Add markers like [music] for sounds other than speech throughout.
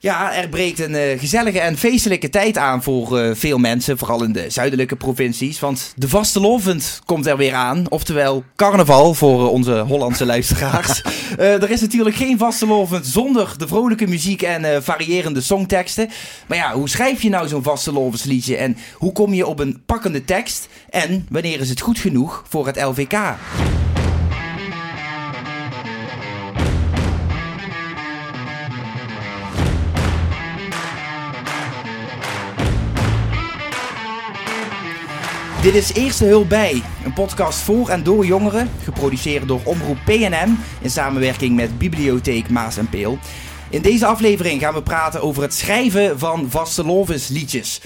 Ja, er breekt een uh, gezellige en feestelijke tijd aan voor uh, veel mensen, vooral in de zuidelijke provincies. Want de vastelovend komt er weer aan, oftewel carnaval voor uh, onze Hollandse [laughs] luisteraars. er is natuurlijk geen vastelovend zonder de vrolijke muziek en variërende songteksten. Maar ja, hoe schrijf je nou zo'n vastelovensliedje en hoe kom je op een pakkende tekst? En wanneer is het goed genoeg voor het LVK? Dit is Eerste Hulp Bij, een podcast voor en door jongeren, geproduceerd door Omroep PNM in samenwerking met Bibliotheek Maas en Peel. In deze aflevering gaan we praten over het schrijven van vastelovensliedjes.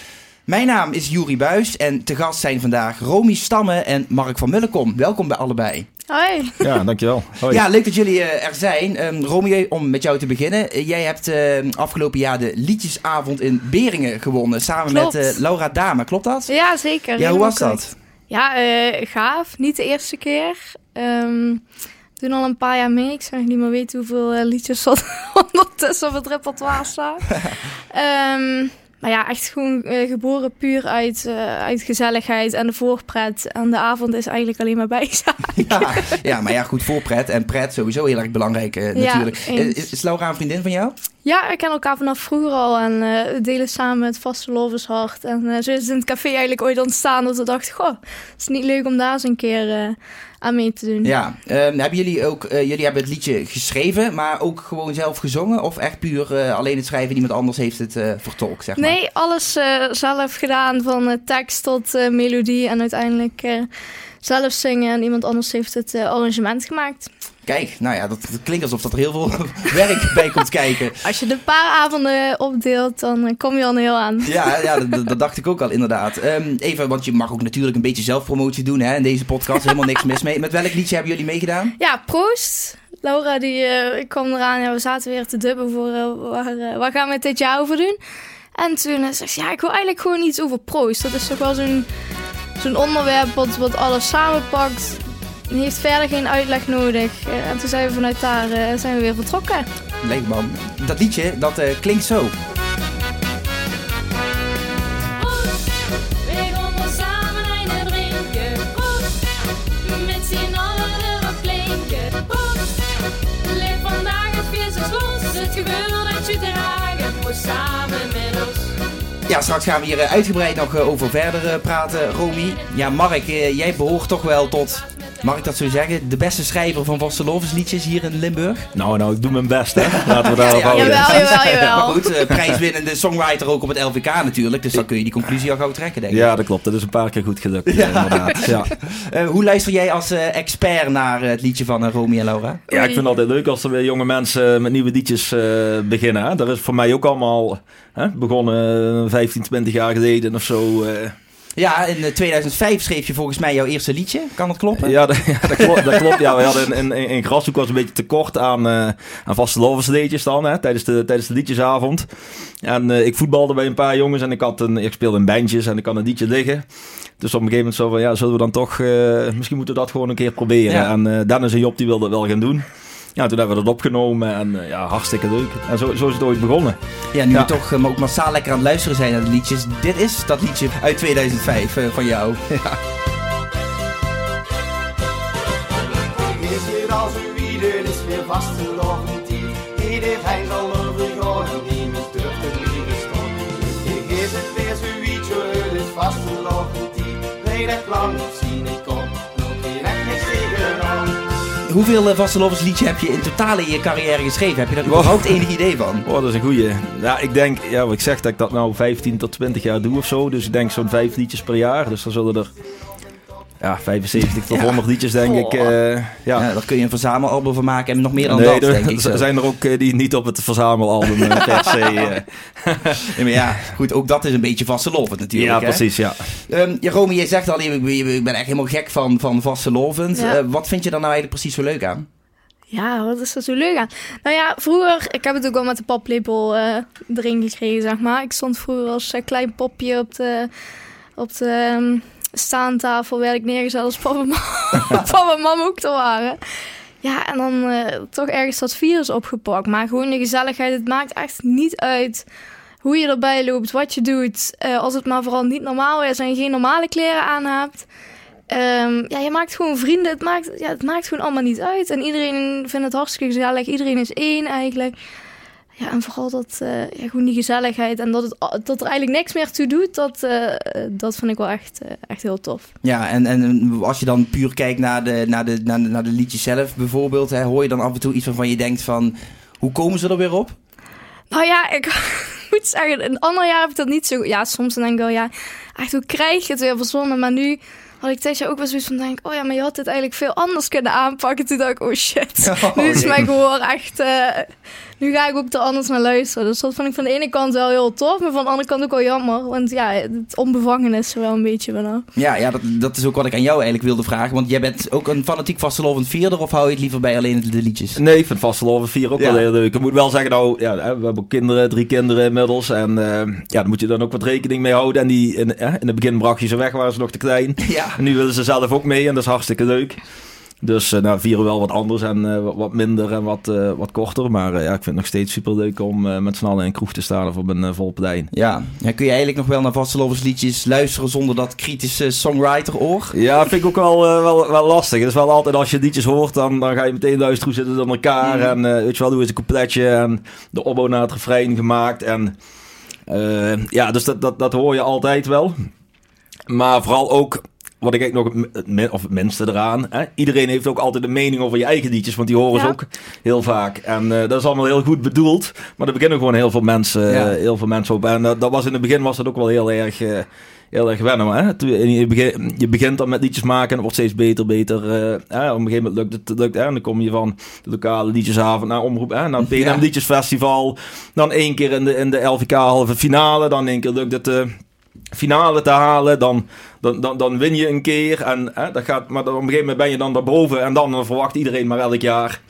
Mijn naam is Juri Buis en te gast zijn vandaag Romy Stamme en Mark van Mullenkom. Welkom bij allebei. Hoi. Ja, dankjewel. Hoi. Ja, leuk dat jullie uh, er zijn. Um, Romy, om met jou te beginnen. Uh, jij hebt uh, afgelopen jaar de liedjesavond in Beringen gewonnen. Samen Klopt. met Laura Dame, klopt dat? Ja, zeker. Ja, hoe was dat? Ja, gaaf. Niet de eerste keer. Um, toen al een paar jaar mee. Ik zou niet meer weten hoeveel liedjes er [laughs] ondertussen op het repertoire staan. um, [laughs] Maar ja, echt gewoon uh, geboren puur uit, uh, uit gezelligheid en de voorpret. En de avond is eigenlijk alleen maar bijzaak. [laughs] Ja, ja, maar ja, goed, voorpret en pret sowieso heel erg belangrijk uh, natuurlijk. Ja, is, is Laura een vriendin van jou? Ja, ik ken elkaar vanaf vroeger al en uh, delen samen het vaste lovershart. En zo is het in het café eigenlijk ooit ontstaan dat we dachten, goh, het is niet leuk om daar eens een keer aan mee te doen. Ja, um, hebben jullie ook, jullie hebben het liedje geschreven, maar ook gewoon zelf gezongen? Of echt puur alleen het schrijven, iemand anders heeft het vertolkt, zeg maar? Nee, alles zelf gedaan, van tekst tot melodie en uiteindelijk zelf zingen. En iemand anders heeft het arrangement gemaakt. Kijk, nou ja, dat, dat, klinkt alsof dat er heel veel [laughs] werk bij komt kijken. Als je de paar avonden opdeelt, dan kom je al heel aan. Ja, ja dat, dat, dacht ik ook al inderdaad. Um, even, want je mag ook natuurlijk een beetje zelfpromotie doen hè, in deze podcast. Helemaal niks mis mee. Met welk liedje hebben jullie meegedaan? Ja, Proost. Laura die uh, kwam eraan. Ja, we zaten weer te dubben voor uh, waar, uh, waar gaan we het dit jaar over doen. En toen zei ze, ja, ik wil eigenlijk gewoon iets over Proost. Dat is toch wel zo'n zo'n onderwerp wat, wat alles samenpakt heeft verder geen uitleg nodig. Uh, en toen zijn we vanuit daar uh, zijn we weer vertrokken. Leuk man. Dat liedje, dat uh, klinkt zo. Ja, straks gaan we hier uitgebreid nog over verder praten, Romy. Ja, Mark, jij behoort toch wel tot Mag ik dat zo zeggen? De beste schrijver van liedjes hier in Limburg? Nou, nou, ik doe mijn best, hè. [laughs] Laten we daarop ja, houden. Jawel, jawel, [laughs] jawel. Ja, maar goed, uh, prijswinnende songwriter ook op het LVK natuurlijk. Dus dan kun je die conclusie al gauw trekken, denk ik. Ja, dat klopt. Dat is een paar keer goed gelukt, ja. inderdaad. Ja. Uh, [laughs] hoe luister jij als uh, expert naar het liedje van Romy en Laura? Ja, ik vind het altijd leuk als er weer jonge mensen met nieuwe liedjes beginnen. Hè. Dat is voor mij ook allemaal begonnen 15, 20 jaar geleden of zo... Ja, in 2005 eh, schreef je volgens mij jouw eerste liedje. Kan dat kloppen? Ja, dat, [laughs] ja, dat klopt. Dat klopt ja. We hadden in, in, in Grashoek was een beetje tekort aan, uh, aan vaste lovensliedjes dan, hè, tijdens, de, tijdens de liedjesavond. En uh, ik voetbalde bij een paar jongens en ik, had een, ik speelde in bandjes en ik had een liedje liggen. Dus op een gegeven moment zo van, ja, zullen we dan toch, uh, misschien moeten we dat gewoon een keer proberen. Ja. En uh, Dennis en Job die wilden het wel gaan doen. Ja, toen hebben we dat opgenomen en uh, ja, hartstikke leuk. En zo, zo is het ooit begonnen. Ja, nu ja. we toch uh, ook massaal lekker aan het luisteren zijn naar de liedjes. Dit is dat liedje uit 2005 uh, van jou. [laughs] Ja. Is weer als u ieder is weer vastgelopen die. Ieder hij zal die met terug te liegen stond. Ik is het weer zoiets, het is vastgelopen die. Nee, dat lang zien Hoeveel uh, vastelovensliedje heb je in totaal in je carrière geschreven? Heb je daar überhaupt enig idee van? Oh, dat is een goeie. Ja, ik denk, ja, wat ik zeg, dat ik dat nou 15 tot 20 jaar doe of zo. Dus ik denk zo'n 5 liedjes per jaar. Dus dan zullen er ja, 75 tot ja. 100 liedjes, denk ik. Uh, ja. ja, daar kun je een verzamelalbum van maken en nog meer dan nee, dat, denk ik. Er zijn er ook uh, die niet op het verzamelalbum uh, per se. [laughs] nee, maar ja, goed, ook dat is een beetje vastelovend natuurlijk. Ja, hè? precies, ja. Um, Romy, jij zegt al, ik, ik ben echt helemaal gek van, van vastelovend. Ja. wat vind je dan nou eigenlijk precies zo leuk aan? Ja, wat is er zo leuk aan? Nou ja, vroeger, ik heb het ook wel met de paplepel erin gekregen, zeg maar. Ik stond vroeger als klein popje op de... Op de um, staantafel werd ik neergezet als papa en mam ook te waren. Ja, en dan eh, toch ergens dat virus opgepakt. Maar gewoon de gezelligheid, het maakt echt niet uit hoe je erbij loopt, wat je doet. Eh, als het maar vooral niet normaal is en je geen normale kleren aan hebt. Ehm, ja, je maakt gewoon vrienden. Het maakt, ja, het maakt gewoon allemaal niet uit. En iedereen vindt het hartstikke gezellig. Iedereen is één eigenlijk. Ja, en vooral dat, eh, ja, gewoon die gezelligheid. En dat, het, dat er eigenlijk niks meer toe doet, dat, eh, dat vind ik wel echt, eh, echt heel tof. Ja, en, en als je dan puur kijkt naar de, naar de, naar de, naar de liedjes zelf bijvoorbeeld, hè, hoor je dan af en toe iets waarvan je denkt van, hoe komen ze er weer op? Nou ja, ik [laughs] moet zeggen, een ander jaar heb ik dat niet zo... Ja, soms dan denk ik wel, ja, echt, hoe krijg je het weer verzonnen? Maar nu had ik deze ook wel zoiets van denk, oh ja, maar je had dit eigenlijk veel anders kunnen aanpakken. Toen dacht ik, oh shit, [laughs] Oh, nu is mijn gehoor echt, nu ga ik ook er anders naar luisteren. Dus dat vond ik van de ene kant wel heel tof, maar van de andere kant ook wel jammer. Want ja, het onbevangen is er wel een beetje vanaf. Ja, ja dat, dat is ook wat ik aan jou eigenlijk wilde vragen. Want jij bent ook een fanatiek vastelovend vierder of hou je het liever bij alleen de liedjes? Nee, ik vind Vasteloven 4 ook Ja. wel heel leuk. Ik moet wel zeggen, nou, ja, hè, we hebben ook kinderen, drie kinderen inmiddels. En eh, ja, daar moet je dan ook wat rekening mee houden. En die, in, hè, in het begin bracht je ze weg, waren ze nog te klein. Ja. En nu willen ze zelf ook mee en dat is hartstikke leuk. Dus eh nou, vieren wel wat anders en eh, wat- minder en wat, eh, wat korter. Maar ja, ik vind het nog steeds super leuk om met z'n allen in een kroeg te staan of op een vol plein. Ja. ja, kun je eigenlijk nog wel naar vastelovens liedjes luisteren zonder dat kritische songwriter oor? Ja, vind ik ook wel, wel, wel lastig. Het is wel altijd als je liedjes hoort, dan, dan ga je meteen luisteren hoe zitten ze aan elkaar. Mm. En weet je wel, hoe is een coupletje en de opbouw naar het refrein gemaakt. En ja, dus dat, dat, dat hoor je altijd wel. Maar vooral ook, wat ik eigenlijk nog het, of het minste eraan. Hè? Iedereen heeft ook altijd een mening over je eigen liedjes, want die horen ze Ja. ook heel vaak. En eh, dat is allemaal heel goed bedoeld. Maar er beginnen gewoon heel veel mensen, Ja. eh, heel veel mensen op. En eh, dat was in het begin was dat ook wel heel erg... heel erg wennen. Maar, hè? Je, je, begin- je begint dan met liedjes maken en het wordt steeds beter, beter. hè? Op een gegeven moment lukt het. Lukt, hè? En dan kom je van de lokale liedjesavond naar omroep, hè? naar het PNM Ja. Liedjesfestival. Dan één keer in de, in de LVK halve finale. Dan één keer lukt het finale te halen. Dan, dan, dan, dan win je een keer. En, hè? Dat gaat, maar op een gegeven moment ben je dan daarboven. En dan verwacht iedereen maar elk jaar.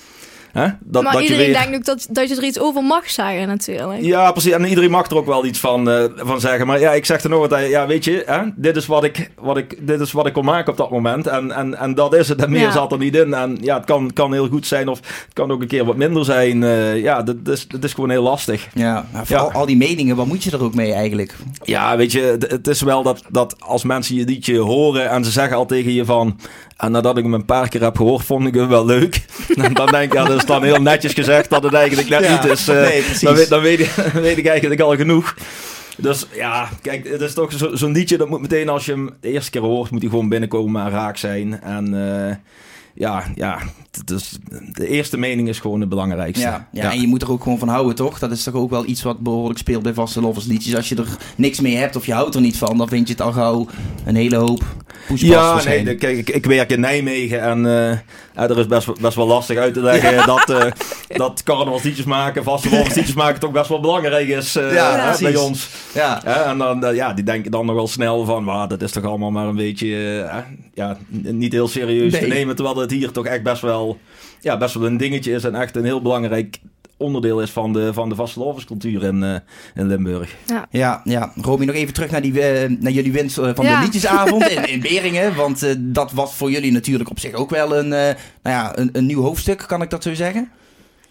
Hè? Dat, maar dat je iedereen weer... denkt ook dat, dat je er iets over mag zeggen natuurlijk. Ja, precies. En iedereen mag er ook wel iets van, eh, van zeggen. Maar ja, ik zeg er nog wat. Ja, weet je, hè? Dit, is wat ik, wat ik, dit is wat ik kon maken op dat moment. En, en, en dat is het. En meer Ja. zat er niet in. En ja, het kan, kan heel goed zijn of het kan ook een keer wat minder zijn. Eh, ja, dat is, dat is gewoon heel lastig. Ja, vooral Ja. al die meningen, wat moet je er ook mee eigenlijk? Ja, weet je, het, het is wel dat, dat als mensen je liedje horen en ze zeggen al tegen je van... En nadat ik hem een paar keer heb gehoord, vond ik hem wel leuk. [laughs] dan denk ik, ja, dat is dan heel netjes gezegd dat het eigenlijk net Ja, niet is. Eh, nee, precies. dan, weet, dan weet, ik, [laughs] weet ik eigenlijk al genoeg. Dus ja, kijk, het is toch zo- zo'n liedje dat moet meteen als je hem de eerste keer hoort, moet hij gewoon binnenkomen en raak zijn. En eh, ja, ja, is, de eerste mening is gewoon het belangrijkste. Ja, ja, en je moet er ook gewoon van houden, toch? Dat is toch ook wel iets wat behoorlijk speelt bij vaste liedjes. Als je er niks mee hebt of je houdt er niet van, dan vind je het al gauw een hele hoop Ja, nee, de- kijk, ik, ik werk in Nijmegen en eh ja, er is best, wel- best wel lastig uit te leggen dat, eh dat carnavalsliedjes maken, vastelovensliedjes maken toch best wel belangrijk is eh, Ja, bij ons. Ja, Ja, en dan, eh, ja, die denken dan nog wel snel van, "Wauw, dat is toch allemaal maar een beetje, ja, niet heel serieus te Nee. nemen. Terwijl het hier toch echt best wel, ja, best wel een dingetje is en echt een heel belangrijk onderdeel is van de, van de vastelovenscultuur in, eh, in Limburg. ja, ja. Romy, nog even terug naar, die, eh, naar jullie winst eh, van Ja. de liedjesavond in, [laughs] in Beringen. Want eh, dat was voor jullie natuurlijk op zich ook wel een, eh, nou ja, een, een nieuw hoofdstuk, kan ik dat zo zeggen?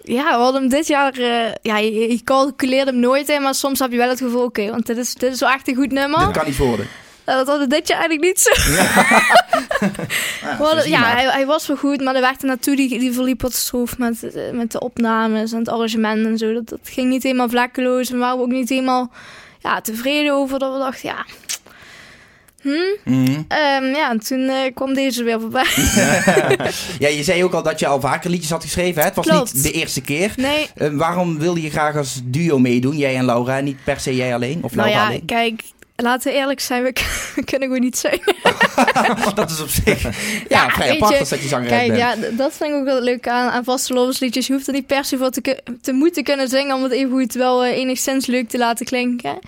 Ja, we hadden hem dit jaar... eh, ja, je, je calculeert hem nooit in, maar soms heb je wel het gevoel... Oké, want dit is, dit is wel echt een goed nummer. Dit kan niet worden. Nou, dat hadden dit jaar eigenlijk niet zo. Ja, [laughs] je ja, hij, hij was wel goed, maar er werd er naartoe, die, die verliep wat stroef met, eh, met de opnames en het arrangement en zo. Dat, dat ging niet helemaal vlekkeloos en we waren we ook niet helemaal ja, tevreden over. Dat we dachten, ja... Hm? Mhm. Ehm, ja, en toen eh, kwam deze weer voorbij. [laughs] Ja, je zei ook al dat je al vaker liedjes had geschreven. Hè? Het was Klopt. niet de eerste keer. Nee, Eh, waarom wilde je graag als duo meedoen, jij en Laura, en niet per se jij alleen? Of nou Laura ja, alleen? kijk, laten we eerlijk zijn, we, [laughs] we kunnen gewoon niet zijn. [laughs] dat is op zich [laughs] ja, Ja, vrij apart je, als dat je zangeres Kijk, bent. ja, dat vind ik ook wel leuk aan, aan vaste. Je hoeft er niet per se voor te, te moeten kunnen zingen om het even goed wel eh, enigszins leuk te laten klinken.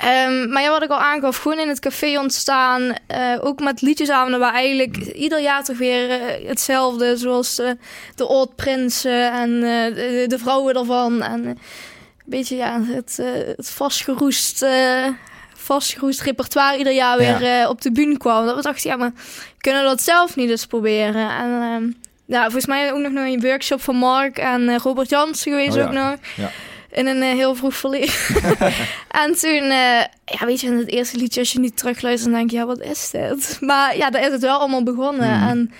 Ehm, maar ja, wat ik al aangaf, gewoon in het café ontstaan. eh, ook met liedjesavonden waar eigenlijk ieder jaar toch weer eh, hetzelfde. Zoals de Oudprinsen en eh, de, de vrouwen ervan. En een beetje ja, het, het vastgeroest, vastgeroest repertoire ieder jaar weer eh, op de bühne kwam. Dat we dachten, ja, maar kunnen we dat zelf niet eens proberen? En ehm, Ja, volgens mij ook nog naar een workshop van Mark en eh, Robert Jansen geweest Oh ook nog. ja. In een eh, heel vroeg verleden. [laughs] en toen, ja, weet je, in het eerste liedje, als je niet terugluistert, dan denk je, ja, wat is dit? Maar ja, daar is het wel allemaal begonnen. Hmm. En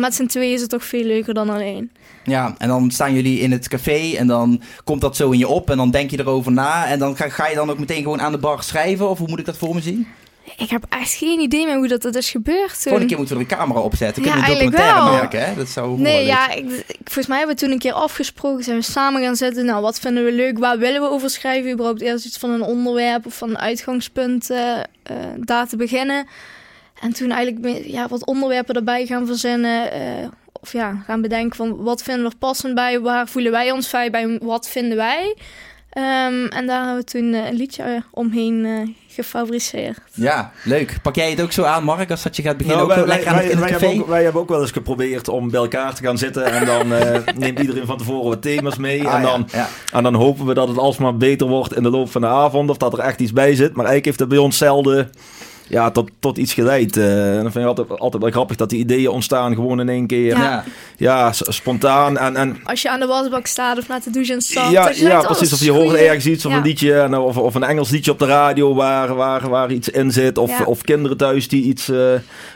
met z'n tweeën is het toch veel leuker dan alleen. Ja, en dan staan jullie in het café en dan komt dat zo in je op en dan denk je erover na. En dan ga, ga je dan ook meteen gewoon aan de bar schrijven? Of hoe moet ik dat voor me zien? Ik heb echt geen idee meer hoe dat, dat is gebeurd toen. Volgende keer moeten we een camera opzetten. Ja, Kunnen we eigenlijk documentaire wel. maken, hè? Dat zou Nee, ja, ik, ik- volgens mij hebben we toen een keer afgesproken. Zijn we samen gaan zitten. Nou, wat vinden we leuk? Waar willen we over schrijven? Überhaupt eerst iets van een onderwerp of van een uitgangspunt eh, eh, daar te beginnen. En toen eigenlijk ja, wat onderwerpen erbij gaan verzinnen. eh, of ja, gaan bedenken van wat vinden we er passend bij? Waar voelen wij ons fijn bij? Wat vinden wij? Ehm, en daar hebben we toen eh, een liedje eh, omheen eh, gefabriceerd. Ja, leuk. Pak jij het ook zo aan, Mark, als dat je gaat beginnen? Nou, ook wij, lekker aan het, wij, in het café? hebben ook, wij hebben ook wel eens geprobeerd om bij elkaar te gaan zitten. En dan eh, [laughs] neemt iedereen van tevoren wat thema's mee. Ah, en, ja, dan, ja. en dan hopen we dat het alsmaar beter wordt in de loop van de avond. Of dat er echt iets bij zit. Maar eigenlijk heeft het bij ons zelden ja, tot, tot iets geleid. Eh, en dan vind ik altijd, altijd wel grappig dat die ideeën ontstaan gewoon in één keer. Ja, Ja. Spontaan. En, en Als je aan de wasbak staat of naar de douche en stapt. ja, ja precies. Of je hoort ergens iets of Ja. een liedje, of, of een Engels liedje op de radio waar, waar, waar iets in zit. Of, Ja. of kinderen thuis die iets eh,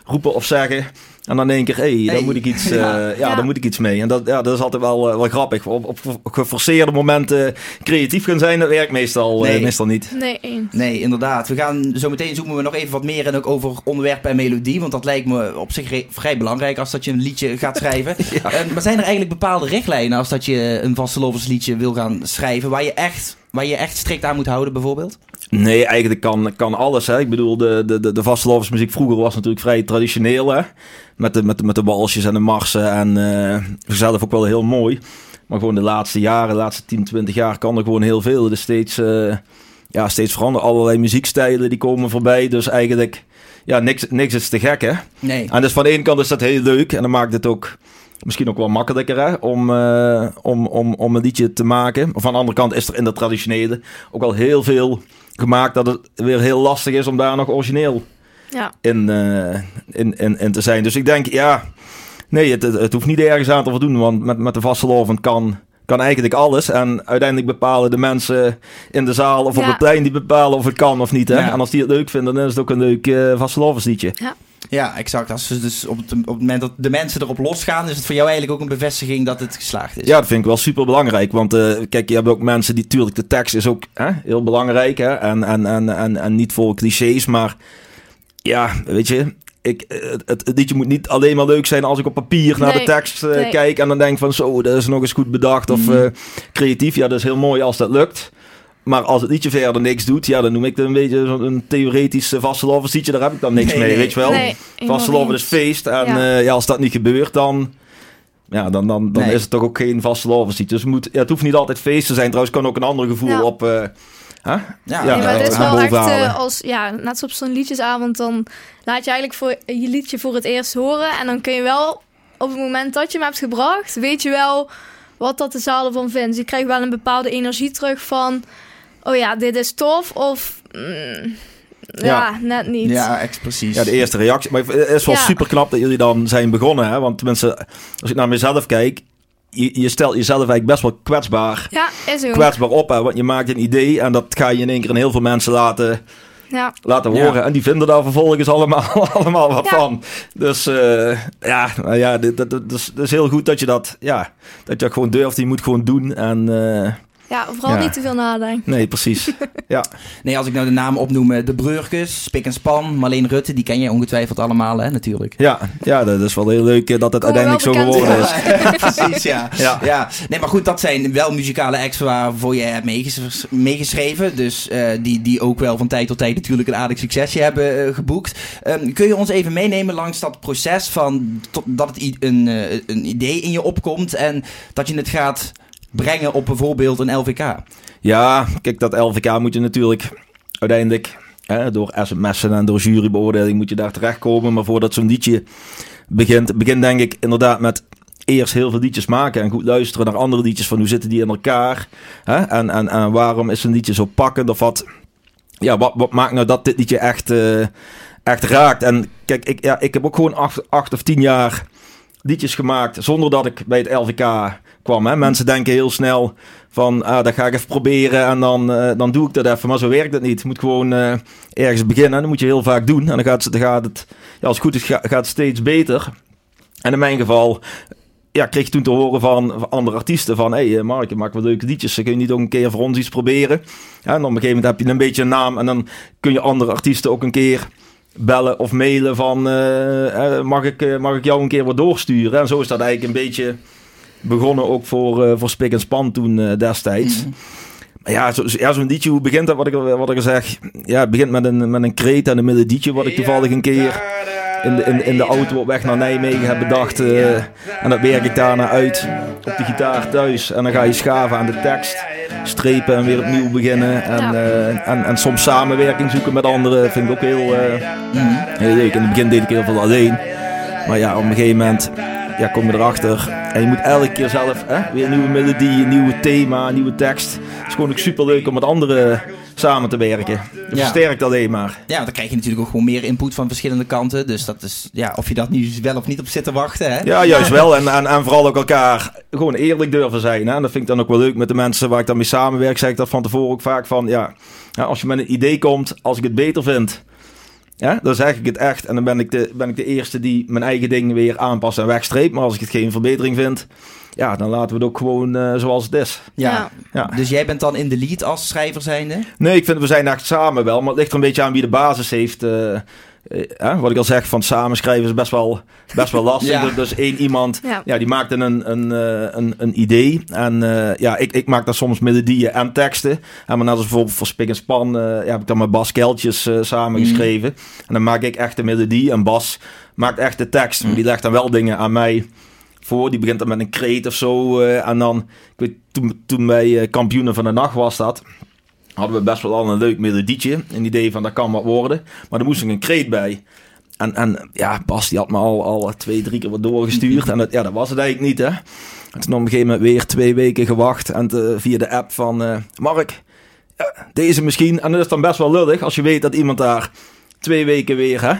roepen of zeggen. En dan denk ik, hé, hey, Hey. daar moet ik iets, [laughs] eh, Ja. ja, Ja. daar moet ik iets mee. En dat, ja, dat is altijd wel, eh, wel grappig. Op, op geforceerde momenten creatief gaan zijn, dat werkt meestal, eh, meestal niet. Nee, eens. Nee, inderdaad. We gaan zo meteen zoomen we nog even wat meer en ook over onderwerpen en melodie. Want dat lijkt me op zich vrij belangrijk als dat je een liedje gaat schrijven. [laughs] Eh, maar zijn er eigenlijk bepaalde richtlijnen als dat je een vastelovensliedje wil gaan schrijven, waar je echt, waar je echt strikt aan moet houden bijvoorbeeld? Nee, eigenlijk kan, kan alles. Hè. Ik bedoel, de, de, de, de vastelovensmuziek vroeger was natuurlijk vrij traditioneel. Hè. Met, de, met, de, met de walsjes en de marsen. En eh zelf ook wel heel mooi. Maar gewoon de laatste jaren, de laatste 10, 20 jaar kan er gewoon heel veel. Er is steeds, eh, ja, steeds veranderen. Allerlei muziekstijlen die komen voorbij. Dus eigenlijk, ja, niks, niks is te gek hè. Nee. En dus van de ene kant is dat heel leuk. En dan maakt het ook misschien ook wel makkelijker hè, om, eh, om, om, om een liedje te maken. Aan de andere kant is er in de traditionele ook al heel veel gemaakt dat het weer heel lastig is om daar nog origineel Ja. in, eh, in, in, in te zijn. Dus ik denk, ja, nee, het, het, het hoeft niet ergens aan te voldoen. Want met, met de vastelovend kan, kan eigenlijk alles. En uiteindelijk bepalen de mensen in de zaal of op het plein die bepalen of het kan of niet. Hè? Ja. En als die het leuk vinden, dan is het ook een leuk uh, vastelovensliedje. Ja, exact. Als ze dus op het, op het moment dat de mensen erop losgaan, is het voor jou eigenlijk ook een bevestiging dat het geslaagd is. Ja, dat vind ik wel super belangrijk. Want eh, kijk, je hebt ook mensen die, tuurlijk, de tekst is ook hè, heel belangrijk. Hè? En, en, en, en, en niet vol clichés, maar ja, weet je. Ik, het, het, het liedje moet niet alleen maar leuk zijn als ik op papier naar Nee, de tekst eh, nee. kijk en dan denk van zo, dat is nog eens goed bedacht of Mhm. eh, creatief. Ja, dat is heel mooi als dat lukt. Maar als het liedje verder niks doet, ja, dan noem ik het een beetje een theoretisch vastelovensliedje. Daar heb ik dan niks Nee, mee, nee. weet je wel. Nee, Vasteloven is feest. En Ja. ja. ja, als dat niet gebeurt, dan, ja, dan, dan, dan Nee. is het toch ook geen vastelovenliedje. Dus het, moet, ja, het hoeft niet altijd feest te zijn. Trouwens, kan ook een ander gevoel Ja. op... eh? Ja, Ja, Nee, maar eh, het is wel echt eh, als, ja, net zoals op zo'n liedjesavond, dan laat je eigenlijk voor je liedje voor het eerst horen. En dan kun je wel, op het moment dat je hem hebt gebracht, weet je wel wat dat de zaal ervan vindt. Dus je krijgt wel een bepaalde energie terug van, oh ja, dit is tof. Of, mm, ja, Ja. net niet. Ja, ex precies. Ja, de eerste reactie. Maar het is wel Ja. super knap dat jullie dan zijn begonnen. Hè? Want tenminste, als ik naar mezelf kijk... Je, je stelt jezelf eigenlijk best wel kwetsbaar, Ja, is ook. kwetsbaar op. Hè? Want je maakt een idee en dat ga je in één keer aan heel veel mensen laten... Ja, laten Ja. horen. En die vinden daar vervolgens allemaal, [laughs] allemaal wat Ja. van. Dus eh, ja, nou ja dit, dat, dat, is, dat is heel goed dat je dat, ja, dat je dat gewoon durft. Je moet gewoon doen. En eh, ja vooral Ja. niet te veel nadenken. nee, precies. [laughs] ja. Nee, als ik nou de namen opnoem, eh, de Breurkes, Spik en Span, Marleen Rutte, die ken jij ongetwijfeld allemaal, hè, natuurlijk. Ja, ja, dat is wel heel leuk eh, dat het uiteindelijk zo geworden is. [laughs] [laughs] Precies, ja. Ja. ja. Nee, maar goed, dat zijn wel muzikale acts waarvoor je hebt meeges- meegeschreven. Dus eh, die, die ook wel van tijd tot tijd natuurlijk een aardig succesje hebben geboekt. Ehm, kun je ons even meenemen langs dat proces van tot, dat het een, eh, een idee in je opkomt en dat je het gaat brengen op bijvoorbeeld een LVK? Ja, kijk, dat LVK moet je natuurlijk uiteindelijk hè, door sms'en en door jurybeoordeling moet je daar terechtkomen. Maar voordat zo'n liedje begint, begint denk ik inderdaad met eerst heel veel liedjes maken en goed luisteren naar andere liedjes van hoe zitten die in elkaar. Hè? En, en, en waarom is een liedje zo pakkend of wat, ja, wat, wat maakt nou dat dit liedje echt, eh, echt raakt. En kijk, ik, ja, ik heb ook gewoon acht, acht of tien jaar liedjes gemaakt zonder dat ik bij het LVK kwam. Hè. Mensen denken heel snel van, ah, dat ga ik even proberen en dan, eh, dan doe ik dat even. Maar zo werkt het niet. Je moet gewoon eh, ergens beginnen. Dat moet je heel vaak doen. En dan gaat, dan gaat het, ja, als het goed is, gaat het steeds beter. En in mijn geval ja, kreeg toen te horen van, andere artiesten van... Hé hey, Mark, je maakt wel leuke liedjes. Kun je niet ook een keer voor ons iets proberen? Ja, en op een gegeven moment heb je een beetje een naam... en dan kun je andere artiesten ook een keer bellen of mailen van... Uh, mag, ik, mag ik jou een keer wat doorsturen? En zo is dat eigenlijk een beetje begonnen ook voor, uh, voor Spik en Span toen destijds. Mm. Maar ja, zo'n zo, ja, zo'n liedje, hoe begint dat? Wat ik, wat ik zeg, ja, het begint met een, met een kreet en een melodietje... wat ik toevallig een keer in de, in, in de auto op weg naar Nijmegen heb bedacht. Uh, en dat werk ik daarna uit op de gitaar thuis. En dan ga je schaven aan de tekst, strepen en weer opnieuw beginnen. En, uh, en, en soms samenwerking zoeken met anderen vind ik ook heel, uh, heel leuk. In het begin deed ik heel veel alleen. Maar ja, op een gegeven moment ja, kom je erachter. En je moet elke keer zelf hè, weer een nieuwe melodie, een nieuwe thema, een nieuwe tekst. Het is gewoon ook super leuk om met anderen samen te werken. Het ja. versterkt alleen maar. Ja, want dan krijg je natuurlijk ook gewoon meer input van verschillende kanten. Dus dat is, ja, of je dat nu wel of niet op zit te wachten. Hè? Ja, juist wel. En, en, en vooral ook elkaar gewoon eerlijk durven zijn. Hè? En dat vind ik dan ook wel leuk met de mensen waar ik dan mee samenwerk. Zeg ik dat van tevoren ook vaak van, ja, als je met een idee komt, als ik het beter vind... Ja, dan zeg ik het echt. En dan ben ik, de, ben ik de eerste die mijn eigen dingen weer aanpast en wegstreept. Maar als ik het geen verbetering vind, ja, dan laten we het ook gewoon uh, zoals het is. Ja. ja. Dus jij bent dan in de lead als schrijver zijnde? Nee, ik vind we zijn echt samen wel. Maar het ligt er een beetje aan wie de basis heeft. Uh, uh, wat ik al zeg, van samenschrijven is best wel, best wel lastig. [laughs] ja. Dus één iemand, ja. ja die maakt een, een, een, een idee. En ja, ik, ik maak dan soms melodieën en teksten. En maar net als bijvoorbeeld voor Spik en Span ja, heb ik dan met Bas Keltjes samengeschreven. Mm. En dan maak ik echt de melodie en Bas maakt echt de tekst. Mm. Die legt dan wel dingen aan mij voor. Die begint dan met een kreet of zo. Uh, en dan, ik weet, toen, toen bij uh, Kampioenen van de Nacht was dat. Hadden we best wel al een leuk melodietje. Een idee van dat kan wat worden. Maar er moest een kreet bij. En, en ja, Bas die had me al, al twee, drie keer wat doorgestuurd. En dat, ja, dat was het eigenlijk niet, hè. En toen op een gegeven moment weer twee weken gewacht. En te, via de app van Mark, deze misschien. En dat is dan best wel lullig als je weet dat iemand daar twee weken weer, hè